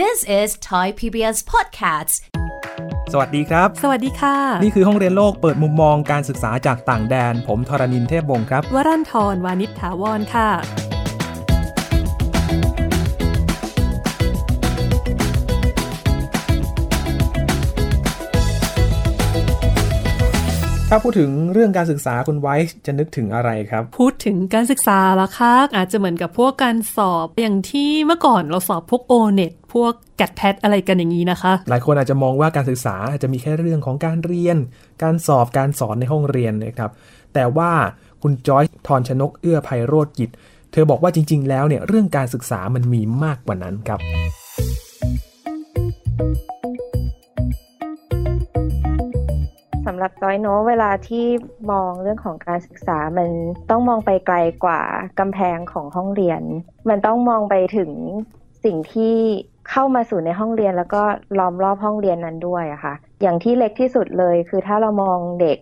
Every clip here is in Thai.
This is Thai PBS Podcasts สวัสดีครับ สวัสดีค่ะ นี่คือห้องเรียนโลกเปิดมุมมองการศึกษาจากต่างแดน ผมทรณินเทพวงศ์ครับ วรันทรวานิชถาวรค่ะ ถ้าพูดถึงเรื่องการศึกษาคุณไว้จะนึกถึงอะไรครับ พูดถึงการศึกษาละคะอาจจะเหมือนกับพวกการสอบอย่างที่เมื่อก่อนเราสอบพวกโอเน็ตพวกแกดแพทอะไรกันอย่างนี้นะคะ หลายคนอาจจะมองว่าการศึกษาจะมีแค่เรื่องของการเรียน การสอบการสอนในห้องเรียนนะครับ แต่ว่าคุณจอยทรชนกเอื้อไพโรธกิจ เธอบอกว่าจริง ๆ แล้วเนี่ยเรื่องการศึกษามันมีมากกว่านั้นครับำหรับจอยโนเวลาที่มองเรื่องของการศึกษา มันต้องมองไปไกลกว่ากำแพงของห้องเรียน มันต้องมองไปถึงสิ่งที่เข้ามาสู่ในห้องเรียนแล้วก็ล้อมรอบห้องเรียนนั้นด้วยอะค่ะ อย่างที่เล็กที่สุดเลย คือถ้าเรามองเด็ก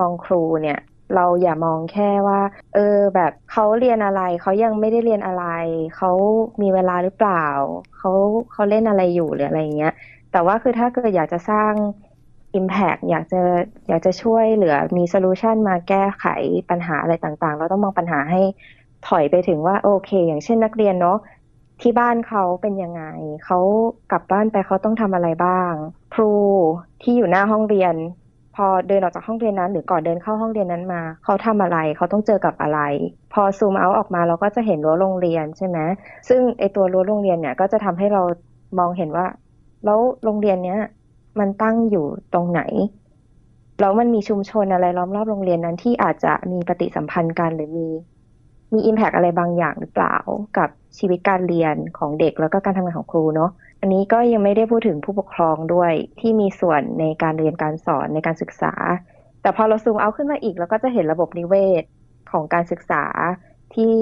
มองครูเนี่ย เราอย่ามองแค่ว่า เออ แบบเขาเรียนอะไรเขายังไม่ได้เรียนอะไรเขามีเวลาหรือเปล่าเขาเขาเล่นอะไรอยู่หรืออะไรเงี้ย แต่ว่าคือถ้าเกิดอยากจะสร้าง Impact อยากจะอยากจะช่วยเหลือมีโซลูชันมาแก้ไขปัญหาอะไรต่างๆ เราต้องมองปัญหาให้ถอยไปถึงว่าโอเค อย่างเช่นนักเรียนเนาะที่บ้านเขาเป็นยังไง เขากลับบ้านไปเขาต้องทำอะไรบ้าง ครูที่อยู่หน้าห้องเรียน พอเดินออกจากห้องเรียนนั้น หรือก่อนเดินเข้าห้องเรียนนั้นมา เขาทำอะไร เขาต้องเจอกับอะไร พอซูมเอาออกมาเราก็จะเห็นรั้วโรงเรียนใช่ไหมซึ่งไอตัวรั้วโรงเรียนเนี่ยก็จะทำให้เรามองเห็นว่า แล้วโรงเรียนเนี้ย มันตั้งอยู่ตรงไหนแล้วมันมีชุมชนอะไรล้อมรอบโรงเรียนนั้นที่อาจจะมีปฏิสัมพันธ์กันหรือมีมีอิมแพกอะไรบางอย่างหรือเปล่ากับชีวิตการเรียนของเด็กแล้วก็การทำงานของครูเนาะอันนี้ก็ยังไม่ได้พูดถึงผู้ปกครองด้วยที่มีส่วนในการเรียนการสอนในการศึกษา แต่พอเราซูมเอาขึ้นมาอีกเราก็จะเห็นระบบนิเวศของการศึกษาที่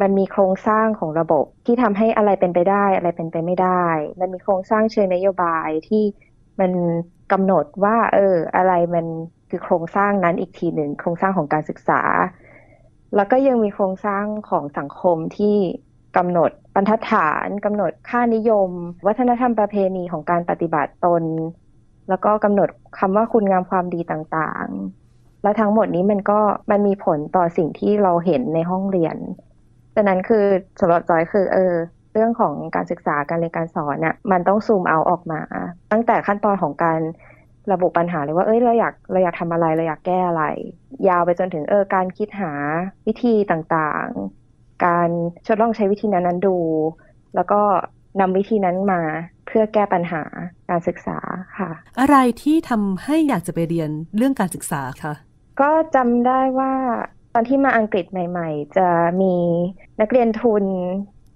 มันมีโครงสร้างของระบบที่ทำให้อะไรเป็นไปได้อะไรเป็นไปไม่ได้ มันมีโครงสร้างเชิงนโยบายที่ มันกำหนดว่า เออ อะไรมันคือโครงสร้างนั้นอีกทีหนึ่งโครงสร้างของการศึกษา แล้วก็ยังมีโครงสร้างของสังคมที่กำหนดบรรทัดฐานกำหนดค่านิยม วัฒนธรรมประเพณีของการปฏิบัติตน แล้วก็กำหนดคำว่าคุณงามความดีต่างๆ แล้วทั้งหมดนี้มันก็มันมีผลต่อสิ่งที่เราเห็นในห้องเรียนดังนั้นคือสำหรับจอยคือ เออ เรื่องของการศึกษาการเรียนการสอนเนี่ยมันต้องซูมเอาออกมา ตั้งแต่ขั้นตอนของการระบุปัญหาเลยว่าเอ้ยเราอยากเราอยากทำอะไรเราอยากแก้อะไร ยาวไปจนถึงเออการคิดหาวิธีต่างๆ การทดลองใช้วิธีนั้นนั้นดู แล้วก็นำวิธีนั้นมาเพื่อแก้ปัญหาการศึกษาค่ะ อะไรที่ทำให้อยากจะไปเรียนเรื่องการศึกษาคะก็จำได้ว่าตอนที่มาอังกฤษใหม่ ๆ จะมีนักเรียนทุน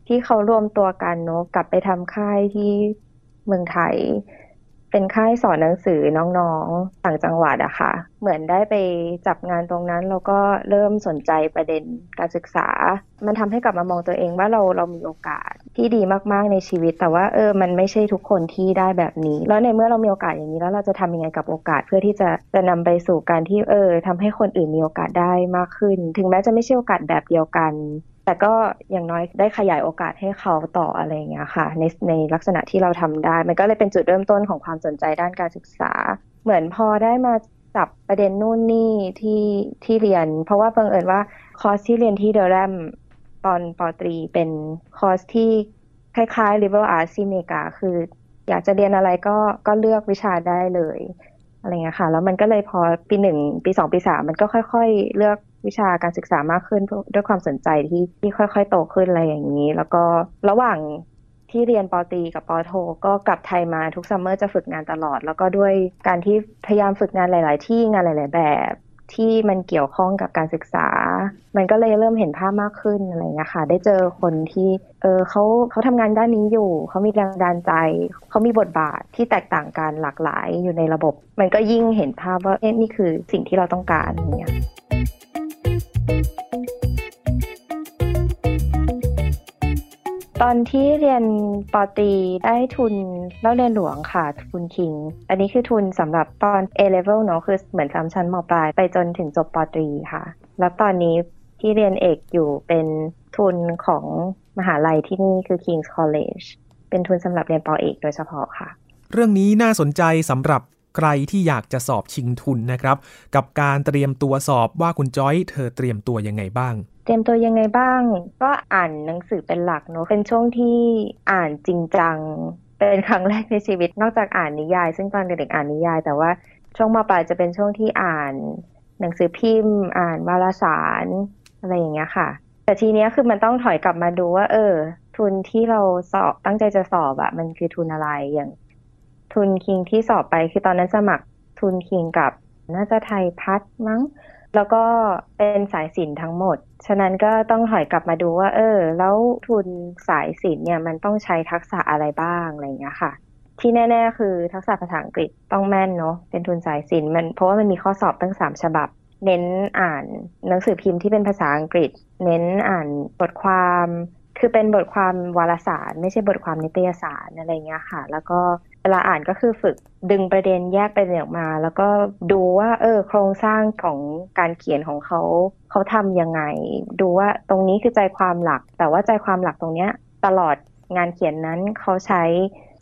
ที่เขารวมตัวกันเนาะกลับไปทำค่ายที่เมืองไทย เป็นค่ายสอนหนังสือน้องๆต่างจังหวัดอะค่ะ เหมือนได้ไปจับงานตรงนั้น แล้วก็เริ่มสนใจประเด็นการศึกษา มันทำให้กลับมามองตัวเองว่าเราเรามีโอกาสที่ดีมากๆในชีวิต แต่ว่าเออมันไม่ใช่ทุกคนที่ได้แบบนี้ แล้วในเมื่อเรามีโอกาสอย่างนี้แล้วเราจะทำยังไงกับโอกาสเพื่อที่จะจะนำไปสู่การที่เออทำให้คนอื่นมีโอกาสได้มากขึ้น ถึงแม้จะไม่ใช่โอกาสแบบเดียวกัน แต่ก็อย่างน้อยได้ขยายโอกาสให้เขาต่ออะไรอย่างเงี้ยค่ะ ในในลักษณะที่เราทำได้ มันก็เลยเป็นจุดเริ่มต้นของความสนใจด้านการศึกษา เหมือนพอได้มาจับประเด็นนู่นนี่ที่ที่เรียน เพราะว่าบังเอิญว่าคอร์สที่เรียนที่เดอะแรมตอนปอตรีเป็นคอร์สที่คล้ายๆ liberal arts ที่อเมริกาคือ อยากจะเรียนอะไรก็ก็เลือกวิชาได้เลยอะไรเงี้ยค่ะ แล้วมันก็เลยพอปีหนึ่งปีสองปีสามมันก็ค่อย ๆ เลือก วิชาการศึกษามากขึ้นด้วยความสนใจที่ที่ค่อย ๆ โตขึ้นอะไรอย่างนี้ แล้วก็ระหว่างที่เรียนปอตีกับปอโท ก็กลับไทยมาทุกซัมเมอร์จะฝึกงานตลอด แล้วก็ด้วยการที่พยายามฝึกงานหลาย ๆ ที่งานหลาย ๆ แบบที่มันเกี่ยวข้องกับการศึกษา มันก็เลยเริ่มเห็นภาพมากขึ้นอะไรเงี้ยค่ะ ได้เจอคนที่ เออเขาเขาทำงานด้านนี้อยู่ เขามีแรงดันใจ เขามีบทบาทที่แตกต่างกันหลากหลายอยู่ในระบบ มันก็ยิ่งเห็นภาพว่า เอ๊ะ นี่คือสิ่งที่เราต้องการอย่างเงี้ย ตอนที่เรียนปอตรีได้ทุนเล่าเรียนหลวงค่ะ ทุนคิง อันนี้คือทุนสำหรับตอน A level เนอะคือเหมือนสามชั้นมปลาย ไปจนถึงจบปอตรีค่ะ แล้วตอนนี้ที่เรียนเอกอยู่เป็นทุนของมหาลัยที่นี่คือ King's College เป็นทุนสำหรับเรียนปอเอกโดยเฉพาะค่ะ เรื่องนี้น่าสนใจสำหรับ ใครที่อยากจะสอบชิงทุนนะครับ กับการเตรียมตัวสอบว่าคุณจ้อยเธอเตรียมตัวยังไงบ้างเตรียมตัวยังไงบ้าง ก็อ่านหนังสือเป็นหลักเนอะเป็นช่วงที่อ่านจริงจัง เป็นครั้งแรกในชีวิต นอกจากอ่านนิยาย ซึ่งตอนเด็กๆอ่านนิยาย แต่ว่าช่วงมาปลายจะเป็นช่วงที่อ่านหนังสือพิมพ์ อ่านวารสารอะไรอย่างเงี้ยค่ะ แต่ทีเนี้ยคือมันต้องถอยกลับมาดูว่า เออ ทุนที่เราสอบตั้งใจจะสอบอะมันคือทุนอะไรอย่าง ทุนคิงที่สอบไปคือตอนนั้นสมัครทุนคิงกับน่าจะไทยพัฒน์มั้ง แล้วก็เป็นสายสินทั้งหมด ฉะนั้นก็ต้องถอยกลับมาดูว่า เออ แล้วทุนสายสินเนี่ยมันต้องใช้ทักษะอะไรบ้างอะไรอย่างเงี้ยค่ะ ที่แน่ ๆ คือทักษะภาษาอังกฤษต้องแม่นเนาะเป็นทุนสายสินมันเพราะว่ามันมีข้อสอบตั้งสามฉบับ เน้นอ่านหนังสือพิมพ์ที่เป็นภาษาอังกฤษ เน้นอ่านบทความคือเป็นบทความวารสาร ไม่ใช่บทความนิตยสารอะไรเงี้ยค่ะ แล้วก็ ลาอ่านก็คือฝึกดึงประเด็นแยกประเด็นออกมา แล้วก็ดูว่า เออ โครงสร้างของการเขียนของเขาเขาทำยังไง ดูว่าตรงนี้คือใจความหลัก แต่ว่าใจความหลักตรงเนี้ย ตลอดงานเขียนนั้นเขาใช้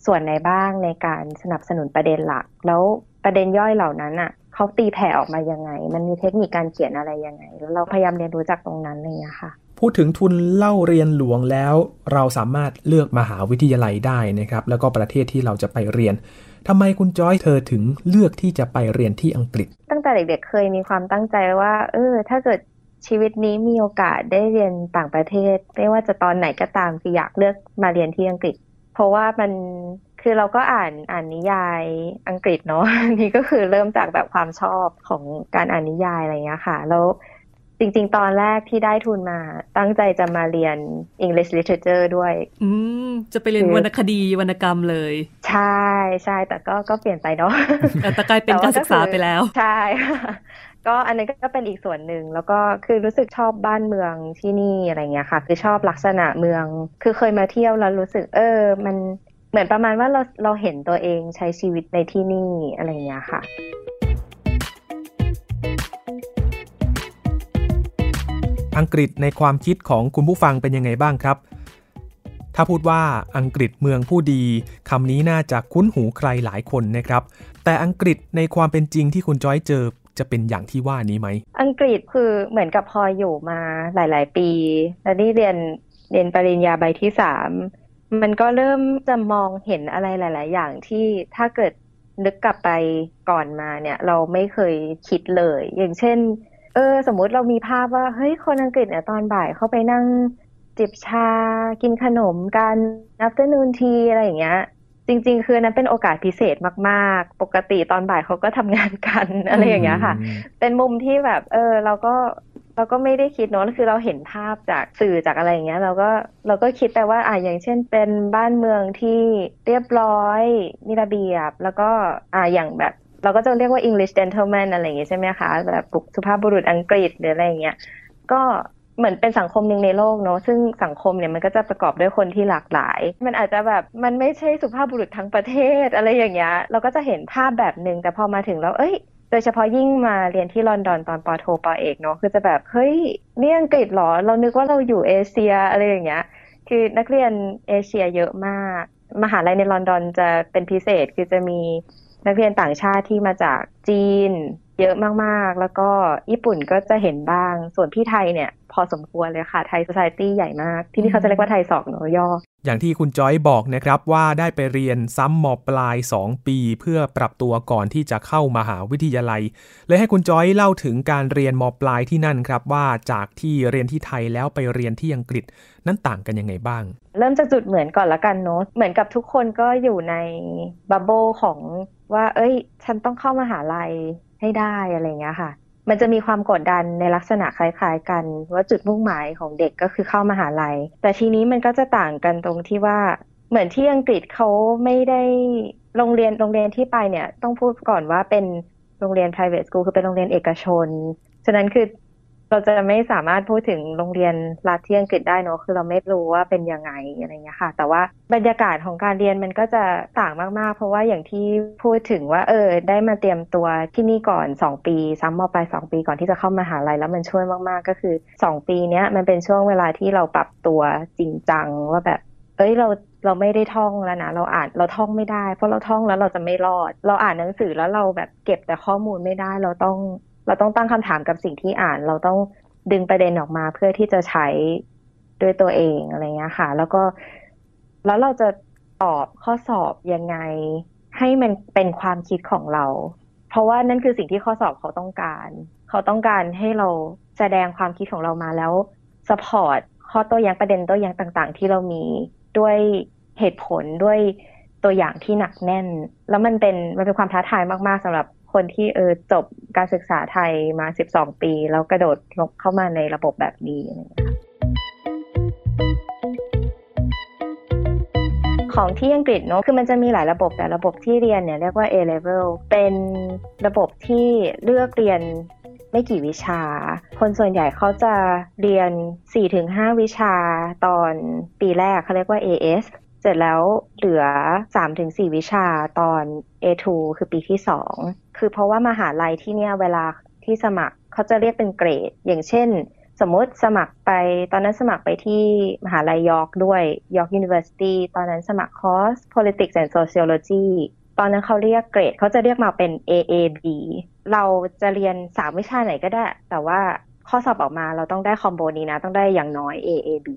ส่วนไหนบ้างในการสนับสนุนประเด็นหลัก แล้วประเด็นย่อยเหล่านั้นอะเขาตีแผ่ออกมายังไง มันมีเทคนิคการเขียนอะไรยังไง แล้วเราพยายามเรียนรู้จากตรงนั้นเลยอะค่ะ พูดถึงทุนเล่าเรียนหลวงแล้ว เราสามารถเลือกมหาวิทยาลัยได้นะครับ แล้วก็ประเทศที่เราจะไปเรียนทำไมคุณจอยเธอถึงเลือกที่จะไปเรียนที่อังกฤษ ตั้งแต่เด็กๆเคยมีความตั้งใจว่า เออ ถ้าเกิดชีวิตนี้มีโอกาสได้เรียนต่างประเทศ ไม่ว่าจะตอนไหนก็ตามคืออยากเลือกมาเรียนที่อังกฤษ เพราะว่ามันคือเราก็อ่านอ่านนิยายอังกฤษเนาะนี่ก็คือเริ่มจากแบบความชอบของการอ่านนิยายอะไรเงี้ยค่ะ แล้ว จริง ๆ ตอนแรกที่ได้ทุนมา ตั้งใจจะมาเรียน English Literature ด้วย อืม จะไปเรียนวรรณคดีวรรณกรรมเลย ใช่ใช่แต่ก็ก็เปลี่ยนไปเนาะแต่กลายเป็นการศึกษาไปแล้ว ใช่ก็อันนั้นก็เป็นอีกส่วนหนึ่งแล้วก็คือรู้สึกชอบบ้านเมืองที่นี่อะไรเงี้ยค่ะ คือชอบลักษณะเมือง คือเคยมาเที่ยวแล้วรู้สึก เออ มันเหมือนประมาณว่าเราเราเห็นตัวเองใช้ชีวิตในที่นี่อะไรเงี้ยค่ะ อังกฤษในความคิดของคุณผู้ฟังเป็นยังไงบ้างครับ ถ้าพูดว่าอังกฤษเมืองผู้ดีคำนี้น่าจะคุ้นหูใครหลายคนนะครับ แต่อังกฤษในความเป็นจริงที่คุณจอยเจอจะเป็นอย่างที่ว่านี้ไหม อังกฤษคือเหมือนกับพออยู่มาหลาย ๆ ปี แล้วนี่เรียนเรียนปริญญาใบที่สามมันก็เริ่มจะมองเห็นอะไรหลาย ๆ อย่างที่ถ้าเกิดนึกกลับไปก่อนมาเนี่ย เราไม่เคยคิดเลย อย่างเช่น เออ สมมุติเรามีภาพว่าเฮ้ยคนอังกฤษเนี่ยตอนบ่ายเขาไปนั่งจิบชากินขนมกัน afternoon tea อะไรอย่างเงี้ย จริง ๆ คือนั้นเป็นโอกาสพิเศษมาก ๆ ปกติตอนบ่ายเขาก็ทำงานกันอะไรอย่างเงี้ยค่ะ เป็นมุมที่แบบ เออ เราก็เราก็ไม่ได้คิดเนอะคือเราเห็นภาพจากสื่อจากอะไรอย่างเงี้ย เราก็เราก็คิดไปว่าอ่าอย่างเช่น เป็นบ้านเมืองที่เรียบร้อยมีระเบียบ แล้วก็อ่าอย่างแบบ เราก็จะเรียกว่า English gentleman อะไรอย่างเงี้ยใช่ไหมคะแบบสุภาพบุรุษอังกฤษหรืออะไรอย่างเงี้ยก็เหมือนเป็นสังคมหนึ่งในโลกเนอะซึ่งสังคมเนี่ยมันก็จะประกอบด้วยคนที่หลากหลาย มันอาจจะแบบมันไม่ใช่สุภาพบุรุษทั้งประเทศอะไรอย่างเงี้ยเราก็จะเห็นภาพแบบหนึ่งแต่พอมาถึงแล้วเอ้ย โดยเฉพาะยิ่งมาเรียนที่ลอนดอนตอนปอโทปอเอกเนาะคือจะแบบเฮ้ยนี่อังกฤษเหรอ เรานึกว่าเราอยู่เอเชียอะไรอย่างเงี้ยคือนักเรียนเอเชียเยอะมาก มหาลัยในลอนดอนจะเป็นพิเศษคือจะมี นักเรียนต่างชาติที่มาจากจีน เยอะมากๆ แล้วก็ญี่ปุ่นก็จะเห็นบ้าง ส่วนพี่ไทยเนี่ย พอสมควรเลยค่ะ ไทย Society ใหญ่มาก ที่นี่เขาจะเรียกว่าไทยสองเนาะย่อ อย่างที่คุณจอยบอกนะครับว่าได้ไปเรียนซ้ำมปลาย 2 ปี เพื่อปรับตัวก่อนที่จะเข้ามหาวิทยาลัย เลยให้คุณจอยเล่าถึงการเรียนมปลายที่นั่นครับว่าจากที่เรียนที่ไทยแล้วไปเรียนที่อังกฤษนั้นต่างกันยังไงบ้าง เริ่มจากจุดเหมือนก่อนละกันเนาะเหมือนกับทุกคนก็อยู่ในบับเบิลของว่า เอ้ย ฉันต้องเข้ามหาลัยให้ได้อะไรเงี้ยค่ะ มันจะมีความกดดันในลักษณะคล้ายๆกัน ว่าจุดมุ่งหมายของเด็กก็คือเข้ามหาลัย แต่ทีนี้มันก็จะต่างกันตรงที่ว่าเหมือนที่อังกฤษเขาไม่ได้โรงเรียนโรงเรียนที่ไปเนี่ย ต้องพูดก่อนว่าเป็นโรงเรียน private school คือเป็นโรงเรียนเอกชน ฉะนั้นคือ เราจะไม่สามารถพูดถึงโรงเรียนรัฐที่อังกฤษได้เนอะคือเราไม่รู้ว่าเป็นยังไงอะไรเงี้ยค่ะ แต่ว่าบรรยากาศของการเรียนมันก็จะต่างมาก ๆ เพราะว่าอย่างที่พูดถึงว่า เออ ได้มาเตรียมตัวที่นี่ก่อน 2 ปีซ้ำมปลาย2ปีก่อนที่จะเข้ามหาลัยแล้วมันช่วยมากๆ ก็คือ 2 ปีเนี้ยมันเป็นช่วงเวลาที่เราปรับตัวจริงจังว่าแบบเอ้ยเราเราไม่ได้ท่องแล้วนะเราอ่านเราท่องไม่ได้ เพราะเราท่องแล้วเราจะไม่รอด เราอ่านหนังสือแล้วเราแบบเก็บแต่ข้อมูลไม่ได้ เราต้อง เราต้องตั้งคำถามกับสิ่งที่อ่าน เราต้องดึงประเด็นออกมาเพื่อที่จะใช้ด้วยตัวเองอะไรเงี้ยค่ะ แล้วก็แล้วเราจะตอบข้อสอบยังไง ให้มันเป็นความคิดของเรา เพราะว่านั่นคือสิ่งที่ข้อสอบเขาต้องการ เขาต้องการให้เราแสดงความคิดของเรามาแล้วสปอร์ตข้อโต้แย้งประเด็นโต้แย้งต่าง ๆ ที่เรามีด้วยเหตุผลด้วยตัวอย่างที่หนักแน่น แล้วมันเป็นมันเป็นความท้าทายมาก ๆสำหรับ คนที่เออจบการศึกษาไทยมา 12 ปี แล้วกระโดดลงเข้ามาในระบบแบบนี้ของที่อังกฤษเนาะคือมันจะมีหลายระบบแต่ระบบที่เรียนเนี่ยเรียกว่า A level เป็นระบบที่เลือกเรียนไม่กี่วิชา คนส่วนใหญ่เขาจะเรียน 4-5 วิชาตอนปีแรกเขาเรียกว่า AS ร็จแล้วเหลือ3-4วิชาตอน A2 คือปีที่2คือเพราะว่ามหาลัยที่เนี่ยเวลาที่สมัครเขาจะเรียกเป็นเกรด อย่างเช่น สมมติสมัครไปตอนนั้นสมัครไปที่มหาลัยยอร์กด้วย York University ตอนนั้นสมัครคอร์ส Politics and Sociology ตอนนั้นเขาเรียกเกรดเขาจะเรียกมาเป็น AAB เราจะเรียนสามวิชาไหนก็ได้ แต่ว่า ข้อสอบออกมาเราต้องได้คอมโบนี้นะ ต้องได้อย่างน้อย AAB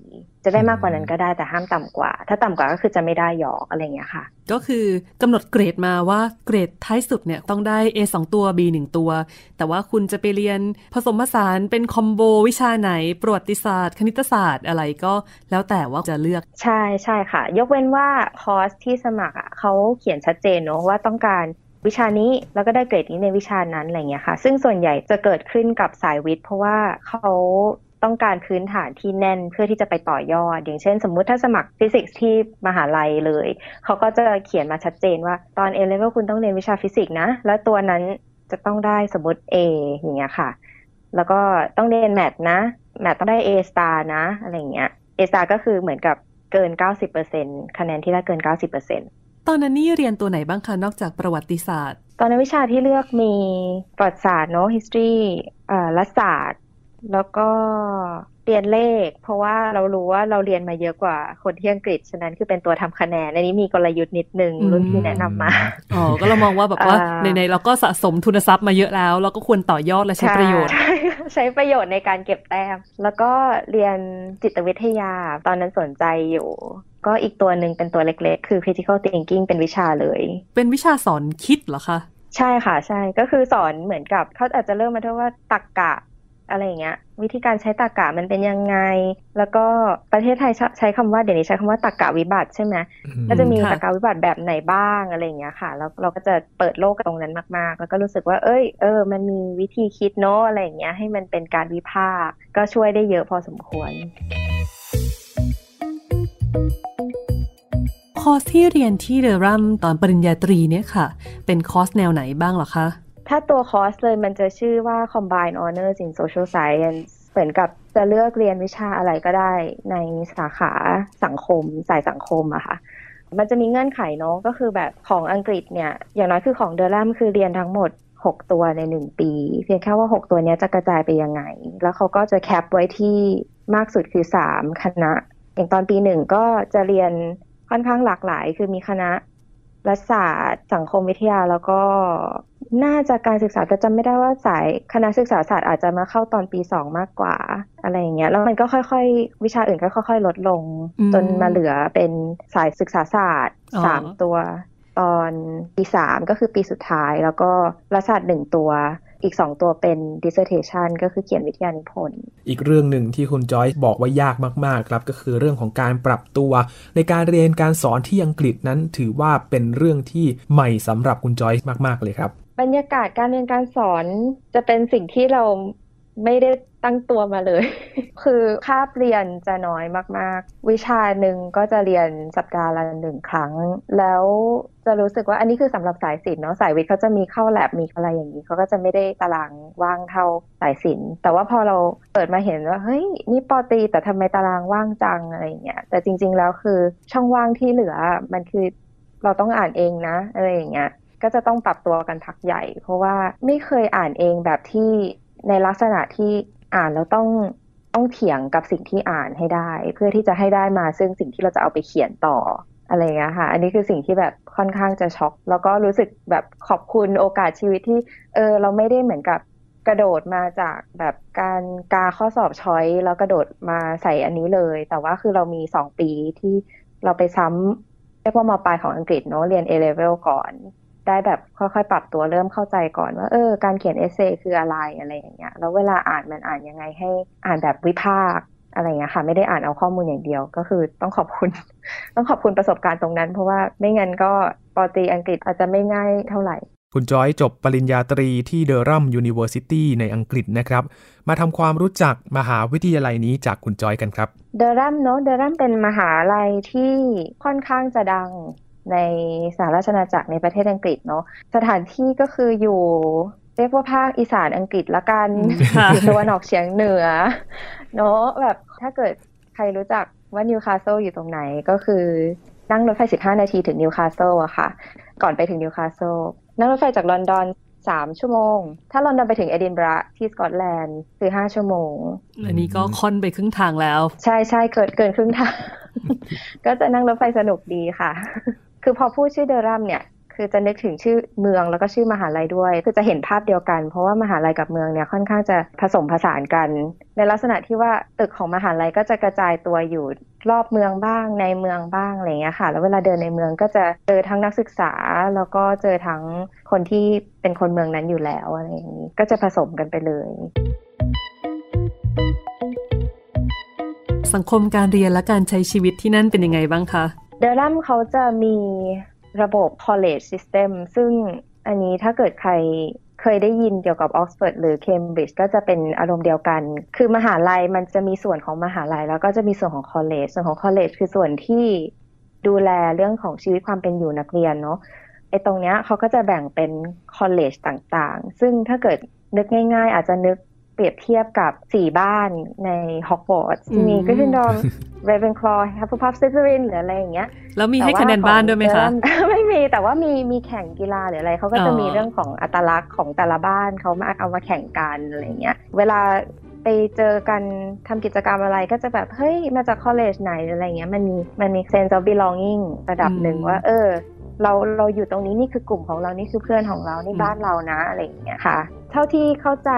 จะได้มากกว่านั้นก็ได้แต่ห้ามต่ำกว่า ถ้าต่ำกว่าก็คือจะไม่ได้ยอกอะไรเงี้ยค่ะ ก็คือกำหนดเกรดมาว่าเกรดท้ายสุดเนี่ยต้องได้ A 2 ตัว B 1 ตัว แต่ว่าคุณจะไปเรียนผสมผสานเป็นคอมโบวิชาไหน ประวัติศาสตร์ คณิตศาสตร์อะไรก็แล้วแต่ว่าจะเลือก ใช่ใช่ค่ะ ยกเว้นว่าคอร์สที่สมัครอะเขาเขียนชัดเจนเนอะว่าต้องการ วิชานี้แล้วก็ได้เกรดนี้ในวิชานั้นอะไรเงี้ยค่ะ ซึ่งส่วนใหญ่จะเกิดขึ้นกับสายวิทย์ เพราะว่าเขาต้องการพื้นฐานที่แน่นเพื่อที่จะไปต่อยอด อย่างเช่น สมมุติถ้าสมัครฟิสิกส์ที่มหาลัยเลย เขาก็จะเขียนมาชัดเจนว่าตอน A level คุณต้องเรียนวิชาฟิสิกส์นะ แล้วตัวนั้นจะต้องได้สมมติ A อย่างเงี้ยค่ะ แล้วก็ต้องเรียนแมทนะ แมทต้องได้ A star นะ อะไรเงี้ย A star ก็คือเหมือนกับเกิน 90%คะแนนที่ได้เกิน 90% ตอนนั้นนี่เรียนตัวไหนบ้างคะ นอกจากประวัติศาสตร์ ตอนนั้นวิชาที่เลือกมีประวัติศาสตร์เนาะ history อ่ารัฐศาสตร์ แล้วก็เรียนเลข เพราะว่าเรารู้ว่าเราเรียนมาเยอะกว่าคนที่อังกฤษ ฉะนั้นคือเป็นตัวทำคะแนนอันนี้มีกลยุทธ์นิดนึงรุ่นพี่แนะนำมาอ๋อก็เรามองว่าแบบว่าในๆเราก็สะสมทุนทรัพย์มาเยอะแล้ว เราก็ควรต่อยอดและใช้ประโยชน์ ใช้ประโยชน์ในการเก็บแต้มแล้วก็เรียนจิตวิทยา ตอนนั้นสนใจอยู่ ก็อีกตัวหนึ่งเป็นตัวเล็กๆ คือ critical thinking เป็นวิชาเลย เป็นวิชาสอนคิดเหรอคะ ใช่ค่ะ ใช่ ก็คือสอนเหมือนกับเขาอาจจะเริ่มมาด้วยว่าตักกะอะไรเงี้ย วิธีการใช้ตรรกะมันเป็นยังไง แล้วก็ประเทศไทยใช้คำว่าเดี๋ยวนี้ใช้คำว่าตรรกะวิบัติใช่ไหมก็จะมีตรรกะวิบัติแบบไหนบ้างอะไรเงี้ยค่ะ แล้วเราก็จะเปิดโลกตรงนั้นมาก ๆ แล้วก็รู้สึกว่า เอ้ยเออ มันมีวิธีคิดเนาะอะไรเงี้ยให้มันเป็นการวิพากษ์ก็ช่วยได้เยอะพอสมควร คอร์สที่เรียนที่เดอรัมตอนปริญญาตรีเนี่ยค่ะ เป็นคอร์สแนวไหนบ้างหรอคะ ถ้าตัวคอร์สเลยมันจะชื่อว่า Combined Honours in Social Science เหมือนกับจะเลือกเรียนวิชาอะไรก็ได้ในสาขาสังคม สายสังคมอะค่ะมันจะมีเงื่อนไขเนาะก็คือแบบของอังกฤษเนี่ย อย่างน้อยคือของเดอร์ลัมคือเรียนทั้งหมด 6 ตัวใน 1 ปี เพียงแค่ว่า 6 ตัวนี้จะกระจายไปยังไง แล้วเขาก็จะ cap ไว้ที่มากสุดคือ 3 คณะ อย่างตอนปีหนึ่งก็จะเรียนค่อนข้างหลากหลาย คือมีคณะรัฐศาสตร์ สังคมวิทยาแล้วก็น่าจะการศึกษาแต่จำไม่ได้ว่าสายคณะศึกษาศาสตร์อาจจะมาเข้าตอนปีสองมากกว่าอะไรอย่างเงี้ยแล้วมันก็ค่อยๆ วิชาอื่นก็ค่อย ๆ ลดลง จนมาเหลือเป็นสายศึกษาศาสตร์สามตัว ตอนปีสามก็คือปีสุดท้าย แล้วก็รัฐศาสตร์หนึ่งตัว อีก2ตัวเป็น dissertation ก็คือเขียนวิทยานิพนธ์อีกเรื่องหนึ่งที่คุณจอยบอกว่ายากมากๆครับก็คือเรื่องของการปรับตัว ในการเรียนการสอนที่อังกฤษนั้นถือว่าเป็นเรื่องที่ใหม่สำหรับคุณจอยมากๆเลยครับ บรรยากาศการเรียนการสอนจะเป็นสิ่งที่เรา ไม่ได้ตั้งตัวมาเลย คือคาบเรียนจะน้อยมาก ๆ วิชาหนึ่งก็จะเรียนสัปดาห์ละหนึ่งครั้ง แล้วจะรู้สึกว่าอันนี้คือสำหรับสายศิลป์เนาะสายวิทย์เขาจะมีเข้าแลบมีอะไรอย่างนี้เขาก็จะไม่ได้ตารางว่างเท่าสายศิลป์แต่ว่าพอเราเปิดมาเห็นว่าเฮ้ยนี่ปอตีแต่ทำไมตารางว่างจังอะไรเงี้ยแต่จริง ๆ แล้วคือช่องว่างที่เหลือมันคือเราต้องอ่านเองนะอะไรอย่างเงี้ยก็จะต้องปรับตัวกันพักใหญ่ เพราะว่าไม่เคยอ่านเองแบบที่ ในลักษณะที่อ่านแล้วต้องต้องเถียงกับสิ่งที่อ่านให้ได้ เพื่อที่จะให้ได้มาซึ่งสิ่งที่เราจะเอาไปเขียนต่ออะไรเงี้ยค่ะ อันนี้คือสิ่งที่แบบค่อนข้างจะช็อก แล้วก็รู้สึกแบบขอบคุณโอกาสชีวิตที่เออเราไม่ได้เหมือนกับกระโดดมาจากแบบการกาข้อสอบช้อยแล้วกระโดดมาใส่อันนี้เลย แต่ว่าคือเรามีสองปีที่เราไปซ้ำเรียกว่ามปลายของอังกฤษเนาะเรียน A level ก่อน ได้แบบค่อยๆ ปรับตัวเริ่มเข้าใจก่อนว่าเออการเขียนเอเซคืออะไรอะไรอย่างเงี้ยแล้วเวลาอ่านมันอ่านยังไงให้อ่านแบบวิพากษ์อะไรเงี้ยค่ะ ไม่ได้อ่านเอาข้อมูลอย่างเดียว ก็คือต้องขอบคุณ ต้องขอบคุณประสบการณ์ตรงนั้น เพราะว่าไม่งั้นก็ป.ตรีอังกฤษอาจจะไม่ง่ายเท่าไหร่ คุณจอยจบปริญญาตรีที่ Durham University ในอังกฤษนะครับ มาทำความรู้จักมหาวิทยาลัยนี้จากคุณจอยกันครับเดอรัมเนาะเดอรัมเป็นมหาลัยที่ค่อนข้างจะดัง ในสหราชอาณาจักรในประเทศอังกฤษเนาะสถานที่ก็คืออยู่เรียกว่าภาคอีสานอังกฤษละกันค่ะอยู่ตะวันออกเฉียงเหนือเนาะแบบถ้าเกิดใครรู้จักว่านิวคาสเซิลอยู่ตรงไหนก็คือนั่งรถไฟ 15 นาทีถึงนิวคาสเซิลอะค่ะ ก่อนไปถึงนิวคาสเซิลนั่งรถไฟจากลอนดอน 3 ชั่วโมง ถ้าลอนดอนไปถึงเอดินบะระที่สกอตแลนด์คือ 5 ชั่วโมง อันนี้ก็ค่อนไปครึ่งทางแล้ว ใช่ใช่เกินเกินครึ่งทาง ก็จะนั่งรถไฟสนุกดีค่ะ คือพอพูดชื่อเดอรัมเนี่ยคือจะนึกถึงชื่อเมืองแล้วก็ชื่อมหาลัยด้วย คือจะเห็นภาพเดียวกัน เพราะว่ามหาลัยกับเมืองเนี่ยค่อนข้างจะผสมผสานกัน ในลักษณะที่ว่าตึกของมหาลัยก็จะกระจายตัวอยู่รอบเมืองบ้างในเมืองบ้างอะไรเงี้ยค่ะ แล้วเวลาเดินในเมืองก็จะเจอทั้งนักศึกษา แล้วก็เจอทั้งคนที่เป็นคนเมืองนั้นอยู่แล้วอะไรอย่างนี้ก็จะผสมกันไปเลยสังคมการเรียนและการใช้ชีวิตที่นั่นเป็นยังไงบ้างคะ เดอรัมเขาจะมีระบบ college system ซึ่งอันนี้ถ้าเกิดใครเคยได้ยินเกี่ยวกับ Oxford หรือ Cambridge ก็จะเป็นอารมณ์เดียวกัน คือมหาลัยมันจะมีส่วนของมหาลัย แล้วก็จะมีส่วนของ college ส่วนของ college คือส่วนที่ดูแลเรื่องของชีวิตความเป็นอยู่นักเรียนเนาะไอ้ตรงเนี้ยเขาก็จะแบ่งเป็น college ต่างๆ ซึ่งถ้าเกิดนึกง่าย ๆ อาจจะนึก เปรียบเทียบกับสี่บ้านในฮอกวอตส์ที่มีอืมกริฟฟินดอร์เรเวนคลอว์ฮัฟเฟิลพัฟสลิธีรินหรืออะไรอย่างเงี้ยแล้วมีให้คะแนนบ้านด้วยไหมคะแต่ว่าของไม่มีแต่ว่ามีมีแข่งกีฬาหรืออะไรเขาก็จะอ๋อมีเรื่องของอัตลักษณ์ของแต่ละบ้านเขามาเอามาแข่งกันอะไรเงี้ยเวลาไปเจอกันทำกิจกรรมอะไรก็จะแบบ เฮ้ย มาจาก college ไหนหรืออะไรเงี้ยมันมีมันมี sense of belonging ระดับหนึ่งอืมว่า เออ เราเราอยู่ตรงนี้นี่คือกลุ่มของเรานี่คือเพื่อนของเรานี่อืมบ้านเรานะอะไรอย่างเงี้ยค่ะ เท่าที่เข้าใจ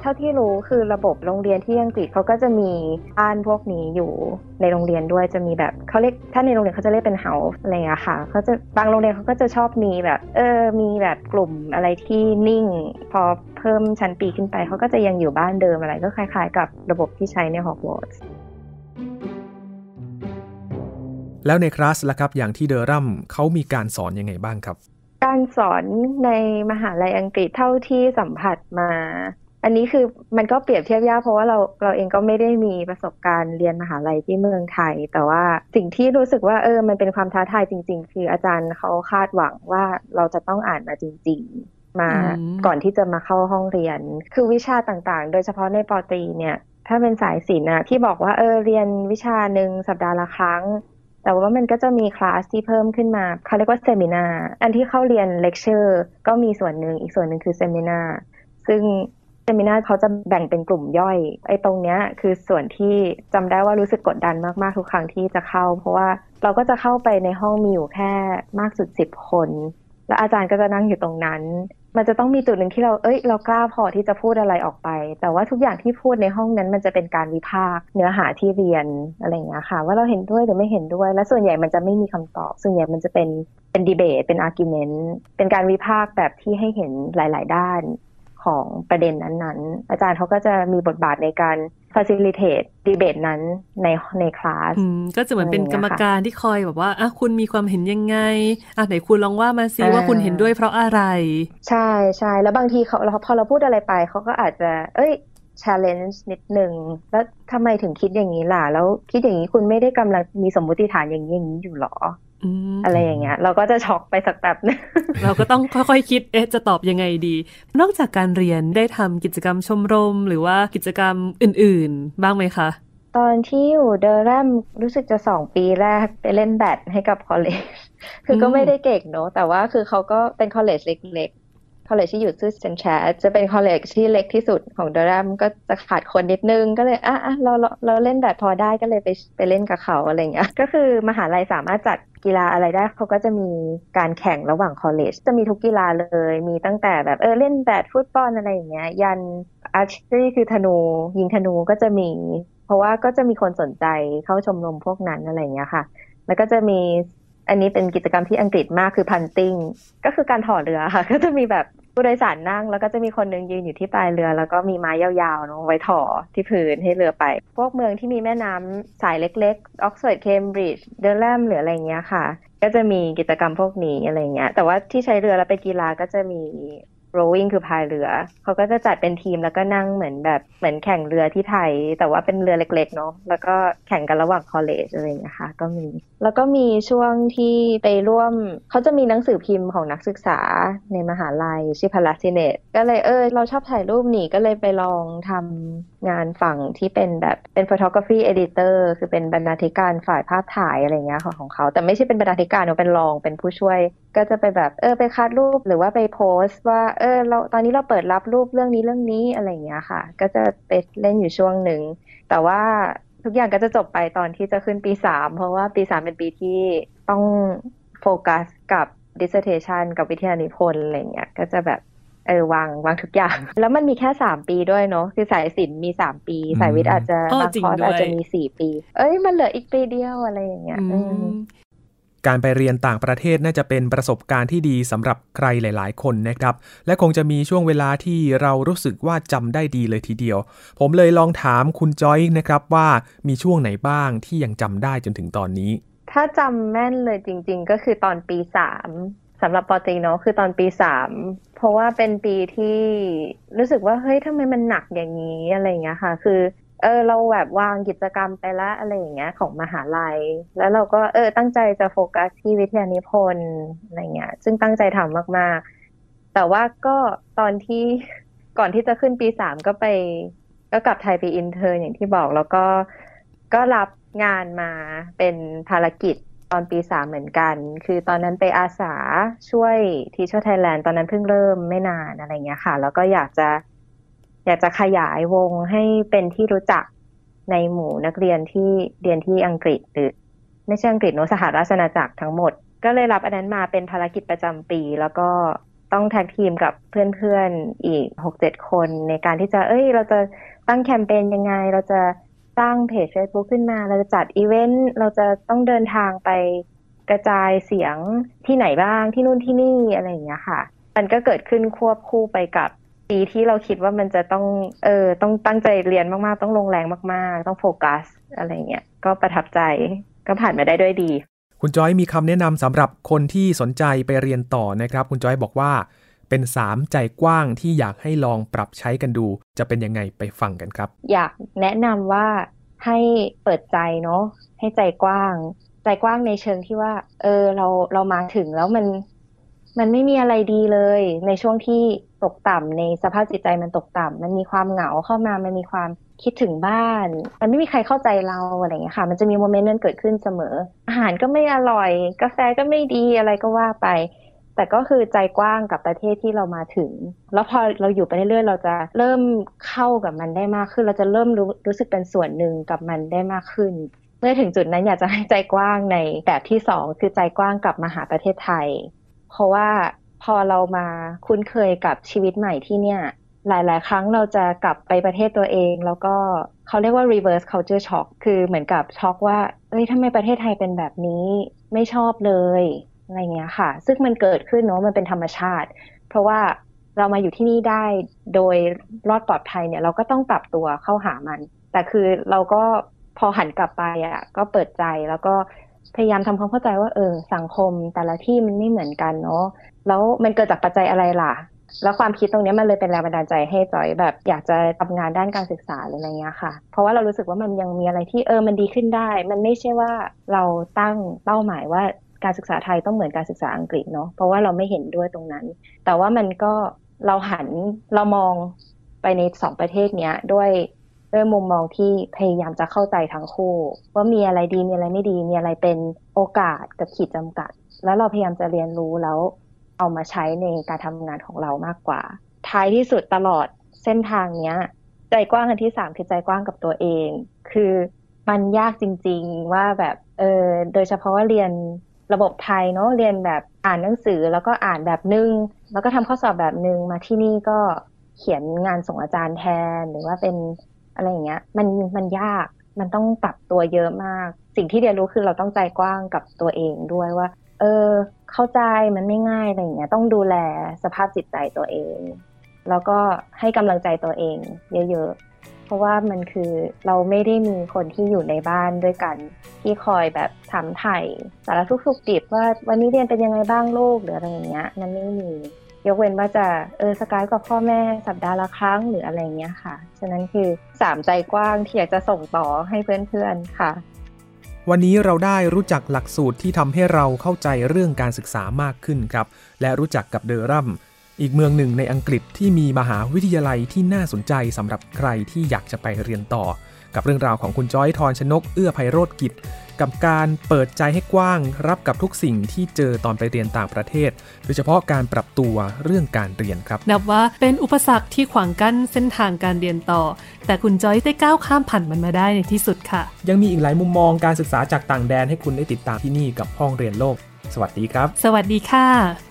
เท่าที่รู้คือระบบโรงเรียนที่อังกฤษเขาก็จะมีบ้านพวกนี้อยู่ในโรงเรียนด้วยจะมีแบบเขาเรียกถ้าในโรงเรียนเขาจะเรียกเป็น house อะไรอย่างเงี้ยค่ะเขาจะบางโรงเรียนเขาก็จะชอบมีแบบ เออมีแบบกลุ่มอะไรที่นิ่ง พอเพิ่มชั้นปีขึ้นไปเขาก็จะยังอยู่บ้านเดิมอะไรก็คล้าย ๆ กับระบบที่ใช้ในฮอกวอตส์ แล้วในคลาสล่ะครับอย่างที่เดอรัมเขามีการสอนยังไงบ้างครับ การสอนในมหาลัยอังกฤษเท่าที่สัมผัสมา อันนี้คือมันก็เปรียบเทียบยากเพราะว่าเราเราเองก็ไม่ได้มีประสบการณ์เรียนมหาลัยที่เมืองไทย แต่ว่าสิ่งที่รู้สึกว่าเออมันเป็นความท้าทายจริง ๆ คืออาจารย์เขาคาดหวังว่าเราจะต้องอ่านมาจริง ๆมาอืมก่อนที่จะมาเข้าห้องเรียน คือวิชาต่างๆ โดยเฉพาะในป.ตรีเนี่ย ถ้าเป็นสายศิลป์อะที่บอกว่าเออเรียนวิชาหนึ่งสัปดาห์ละครั้ง แต่ว่ามันก็จะมีคลาสที่เพิ่มขึ้นมาเขาเรียกว่า seminar อันที่เข้าเรียนเลคเชอร์ก็มีส่วนหนึ่งอีกส่วนหนึ่งคือ seminar ซึ่ง seminar เขาจะแบ่งเป็นกลุ่มย่อย ไอ้ตรงเนี้ยคือส่วนที่จำได้ว่ารู้สึกกดดันมากๆทุกครั้งที่จะเข้า เพราะว่าเราก็จะเข้าไปในห้องมีอยู่แค่มากสุดสิบคน แล้วอาจารย์ก็จะนั่งอยู่ตรงนั้น มันจะต้องมีจุดหนึ่งที่เรา เอ้ย เรากล้าพอที่จะพูดอะไรออกไป แต่ว่าทุกอย่างที่พูดในห้องนั้นมันจะเป็นการวิพากษ์เนื้อหาที่เรียนอะไรอย่างเงี้ยค่ะ ว่าเราเห็นด้วยหรือไม่เห็นด้วย และส่วนใหญ่มันจะไม่มีคำตอบ ส่วนใหญ่มันจะเป็นเป็นดีเบต เป็นอาร์กิวเมนต์ เป็นการวิพากษ์แบบที่ให้เห็นหลาย ๆ ด้าน ของประเด็นนั้นๆ อาจารย์เขาก็จะมีบทบาทในการ facilitate ดีเบตนั้นในในคลาสอืมก็จะเหมือนเป็นกรรมการที่คอยแบบว่าอะคุณมีความเห็นยังไงอะไหนคุณลองว่ามาซิอ่าว่าคุณเห็นด้วยเพราะอะไร ใช่ใช่แล้วบางทีเขาเราพอเราพูดอะไรไปเขาก็อาจจะ เอ้ย challenge นิดหนึ่งแล้วทำไมถึงคิดอย่างนี้ล่ะ แล้วคิดอย่างนี้คุณไม่ได้กำลังมีสมมุติฐานอย่างนี้อย่างนี้อยู่หรอ อืมอะไรอย่างเงี้ย เราก็จะช็อกไปสักแป๊บนึงเราก็ต้องค่อยๆคิดเอ๊ะจะตอบยังไงดี นอกจากการเรียนได้ทำกิจกรรมชมรม หรือว่ากิจกรรมอื่น ๆ บ้างไหมคะตอนที่อยู่เดอรัมรู้สึกจะสองปีแรกไปเล่นแบดให้กับ collegeคือก็อืมไม่ได้เก่งเนอะแต่ว่าคือเขาก็เป็น college เล็กๆ college ที่อยู่ชื่อ St Chad's จะเป็น college ที่เล็กที่สุดของเดอรัมก็จะขาดคนนิดนึงก็เลยอะอะเราเราเราเล่นแบดพอได้ก็เลยไปไปเล่นกับเขาอะไรเงี้ยก็คือมหาลัยสามารถจัด กีฬาอะไรได้เขาก็จะมีการแข่งระหว่างคอลเลจจะมีทุกกีฬาเลย มีตั้งแต่แบบเออเล่นแบดฟุตบอลอะไรอย่างเงี้ย ยันอาร์ชีคือธนู ยิงธนูก็จะมี เพราะว่าก็จะมีคนสนใจเข้าชมรมพวกนั้นอะไรอย่างเงี้ยค่ะ แล้วก็จะมีอันนี้เป็นกิจกรรมที่อังกฤษมากคือพันติงก็คือการถอเรือค่ะ ก็จะมีแบบ ผู้โดยสารนั่งแล้วก็จะมีคนนึงยืนอยู่ที่ปลายเรือ แล้วก็มีไม้ยาวๆเนาะไว้ถอที่พื้นให้เรือไป พวกเมืองที่มีแม่น้ำสายเล็กๆออกซฟอร์ดเคมบริดจ์เดลแลมหรืออะไรเงี้ยค่ะ ก็จะมีกิจกรรมพวกนี้อะไรเงี้ยแต่ว่าที่ใช้เรือแล้วไปกีฬาก็จะมี rowing คือพายเรือ เขาก็จะจัดเป็นทีมแล้วก็นั่งเหมือนแบบเหมือนแข่งเรือที่ไทย แต่ว่าเป็นเรือเล็กๆเนาะแล้วก็แข่งกันระหว่างคอลเลจอะไรอย่างเงี้ยค่ะก็มี แล้วก็มีช่วงที่ไปร่วม เขาจะมีหนังสือพิมพ์ของนักศึกษาในมหาลัยชื่อพาราซิเนตก็เลยเออเราชอบถ่ายรูปนี่ก็เลยไปลองทำงานฝั่งที่เป็นแบบเป็น photography editor คือเป็นบรรณาธิการฝ่ายภาพถ่ายอะไรเงี้ยของของเขา แต่ไม่ใช่เป็นบรรณาธิการเนาเป็นรองเป็นผู้ช่วย ก็จะไปแบบเออไปคัดรูปหรือว่าไปโพสต์ว่าเออเราตอนนี้เราเปิดรับรูปเรื่องนี้เรื่องนี้อะไรเงี้ยค่ะ ก็จะไปเล่นอยู่ช่วงหนึ่ง แต่ว่าทุกอย่างก็จะจบไปตอนที่จะขึ้นปีสามเพราะว่าปีสามเป็นปีที่ต้องโฟกัสกับ dissertation กับวิทยานิพนธ์อะไรเงี้ยก็จะแบบเออวางวางทุกอย่าง แล้วมันมีแค่สามปีด้วยเนาะคือสายศิลป์มีสามปี สายวิทย์อาจจะอ้อบางจริงคอร์สด้วยอาจจะมีสี่ปี เอ้ยมันเหลืออีกปีเดียวอะไรอย่างเงี้ยอือืมม การไปเรียนต่างประเทศน่าจะเป็นประสบการณ์ที่ดีสำหรับใครหลาย ๆ คนนะครับ และคงจะมีช่วงเวลาที่เรารู้สึกว่าจำได้ดีเลยทีเดียว ผมเลยลองถามคุณจอยนะครับว่ามีช่วงไหนบ้างที่ยังจำได้จนถึงตอนนี้ ถ้าจำแม่นเลยจริง ๆ ก็คือตอนปีสามสำหรับปอตีเนาะคือตอนปีสามเพราะว่าเป็นปีที่รู้สึกว่าเฮ้ยทำไมมันหนักอย่างนี้อะไรเงี้ยค่ะ คือ เออเราแบบวางกิจกรรมไปละอะไรอย่างเงี้ย ของมหาลัย แล้วเราก็เออ ตั้งใจจะโฟกัสที่วิทยานิพนธ์อะไรเงี้ย ซึ่งตั้งใจทำมากๆ แต่ว่าก็ตอนที่ก่อนที่จะขึ้นปีสามก็ไป ก็กลับไทยไป intern อย่างที่บอกแล้วก็ก็รับงานมาเป็นภารกิจตอนปีสามเหมือนกัน คือตอนนั้นไปอาสาช่วยทีช e r ไทยแลนด์ตอนนั้นเพิ่งเริ่มไม่นานอะไรเงี้ยค่ะ แล้วก็อยากจะ อยากจะขยายวงให้เป็นที่รู้จักในหมู่นักเรียนที่เรียนที่อังกฤษหรือไม่ใช่อังกฤษเนอสหราชอาณาจักรทั้งหมด ก็เลยรับอันนั้นมาเป็นภารกิจประจำปี แล้วก็ต้องแท็กทีมกับเพื่อนๆอีกหกเจ็ดคนในการที่จะ เอ้ย เราจะตั้งแคมเปญยังไง เราจะสร้างเพจ Facebook ขึ้นมา เราจะจัดอีเวนต์ เราจะต้องเดินทางไปกระจายเสียงที่ไหนบ้างที่นู่นที่นี่อะไรอย่างเงี้ยค่ะ มันก็เกิดขึ้นควบคู่ไปกับ ปีที่เราคิดว่ามันจะต้องเออต้องตั้งใจเรียนมากๆ ต้องลงแรงมากๆ ต้องโฟกัสอะไรเงี้ยก็ประทับใจก็ผ่านมาได้ด้วยดี คุณจอยมีคำแนะนำสำหรับคนที่สนใจไปเรียนต่อนะครับ คุณจอยบอกว่า เป็น3ใจกว้างที่อยากให้ลองปรับใช้กันดู จะเป็นยังไงไปฟังกันครับ อยากแนะนำว่าให้เปิดใจเนาะให้ใจกว้าง ใจกว้างในเชิงที่ว่า เออเราเรามาถึงแล้วมัน มันไม่มีอะไรดีเลย ในช่วงที่ตกต่ำในสภาพจิตใจมันตกต่ำมันมีความเหงาเข้ามา มันมีความคิดถึงบ้าน มันไม่มีใครเข้าใจเราอะไรเงี้ยค่ะ มันจะมีโมเมนต์นั้นเกิดขึ้นเสมอ อาหารก็ไม่อร่อย กาแฟก็ไม่ดีอะไรก็ว่าไป แต่ก็คือใจกว้างกับประเทศที่เรามาถึง แล้วพอเราอยู่ไปเรื่อยๆเราจะเริ่มเข้ากับมันได้มากขึ้น เราจะเริ่มรู้รู้สึกเป็นส่วนหนึ่งกับมันได้มากขึ้นเมื่อถึงจุดนั้นอยากจะให้ใจกว้างในแบบที่สองคือใจกว้างกลับมาหาประเทศไทย เพราะว่าพอเรามาคุ้นเคยกับชีวิตใหม่ที่เนี่ย หลาย ๆ ครั้งเราจะกลับไปประเทศตัวเอง แล้วก็เขาเรียกว่า reverse culture shock คือเหมือนกับช็อกว่าเอ้ยทำไมประเทศไทยเป็นแบบนี้ไม่ชอบเลยอะไรเงี้ยค่ะ ซึ่งมันเกิดขึ้นเนาะมันเป็นธรรมชาติ เพราะว่าเรามาอยู่ที่นี่ได้โดยรอดปลอดภัยเนี่ย เราก็ต้องปรับตัวเข้าหามัน แต่คือเราก็พอหันกลับไปอะก็เปิดใจแล้วก็ พยายามทำความเข้าใจว่าเออสังคมแต่ละที่มันไม่เหมือนกันเนาะแล้วมันเกิดจากปัจจัยอะไรล่ะ แล้วความคิดตรงนี้มันเลยเป็นแรงบันดาลใจให้จอยแบบอยากจะทำงานด้านการศึกษาหรืออะไรเงี้ยค่ะ เพราะว่าเรารู้สึกว่ามันยังมีอะไรที่เออมันดีขึ้นได้ มันไม่ใช่ว่าเราตั้งเป้าหมายว่าการศึกษาไทยต้องเหมือนการศึกษาอังกฤษเนาะเพราะว่าเราไม่เห็นด้วยตรงนั้น แต่ว่ามันก็เราหันเรามองไปในสองประเทศเนี้ยด้วย ด้วยมุมมองที่พยายามจะเข้าใจทั้งคู่ ว่ามีอะไรดีมีอะไรไม่ดี มีอะไรเป็นโอกาสกับขีดจำกัด แล้วเราพยายามจะเรียนรู้แล้วเอามาใช้ในการทำงานของเรามากกว่า ท้ายที่สุดตลอดเส้นทางเนี้ย ใจกว้างอันที่สามคือใจกว้างกับตัวเอง คือมันยากจริง ๆ ว่าแบบเออโดยเฉพาะว่าเรียนระบบไทยเนาะเรียนแบบอ่านหนังสือแล้วก็อ่านแบบนึง แล้วก็ทำข้อสอบแบบนึงมาที่นี่ก็เขียนงานส่งอาจารย์แทน หรือว่าเป็น อะไรอย่างเงี้ย มันมันยากมันต้องปรับตัวเยอะมาก สิ่งที่เรียนรู้คือเราต้องใจกว้างกับตัวเองด้วยว่า เออ เข้าใจมันไม่ง่ายอะไรอย่างเงี้ย ต้องดูแลสภาพจิตใจตัวเอง แล้วก็ให้กำลังใจตัวเอง เยอะๆ เพราะว่ามันคือเราไม่ได้มีคนที่อยู่ในบ้านด้วยกัน ที่คอยแบบถามไถ่สารทุกสุขดิบว่าวันนี้เรียนเป็นยังไงบ้างลูกหรืออะไรอย่างเงี้ยมันไม่มี ยกเว้นว่าจะเออสกายกับพ่อแม่สัปดาห์ละครั้งหรืออะไรเงี้ยค่ะ ฉะนั้นคือสามใจกว้างที่อยากจะส่งต่อให้เพื่อนๆค่ะ วันนี้เราได้รู้จักหลักสูตรที่ทำให้เราเข้าใจเรื่องการศึกษามากขึ้นครับ และรู้จักกับเดอรัมอีกเมืองหนึ่งในอังกฤษที่มีมหาวิทยาลัยที่น่าสนใจสำหรับใครที่อยากจะไปเรียนต่อ กับเรื่องราวของคุณจ้อยทรชนกเอื้อไพโรธกิจ กับการเปิดใจให้กว้างรับกับทุกสิ่งที่เจอตอนไปเรียนต่างประเทศ โดยเฉพาะการปรับตัวเรื่องการเรียนครับ นับว่าเป็นอุปสรรคที่ขวางกั้นเส้นทางการเรียนต่อ แต่คุณจอยได้ก้าวข้ามผ่านมันมาได้ในที่สุดค่ะ ยังมีอีกหลายมุมมองการศึกษาจากต่างแดนให้คุณได้ติดตามที่นี่กับห้องเรียนโลก สวัสดีครับ สวัสดีค่ะ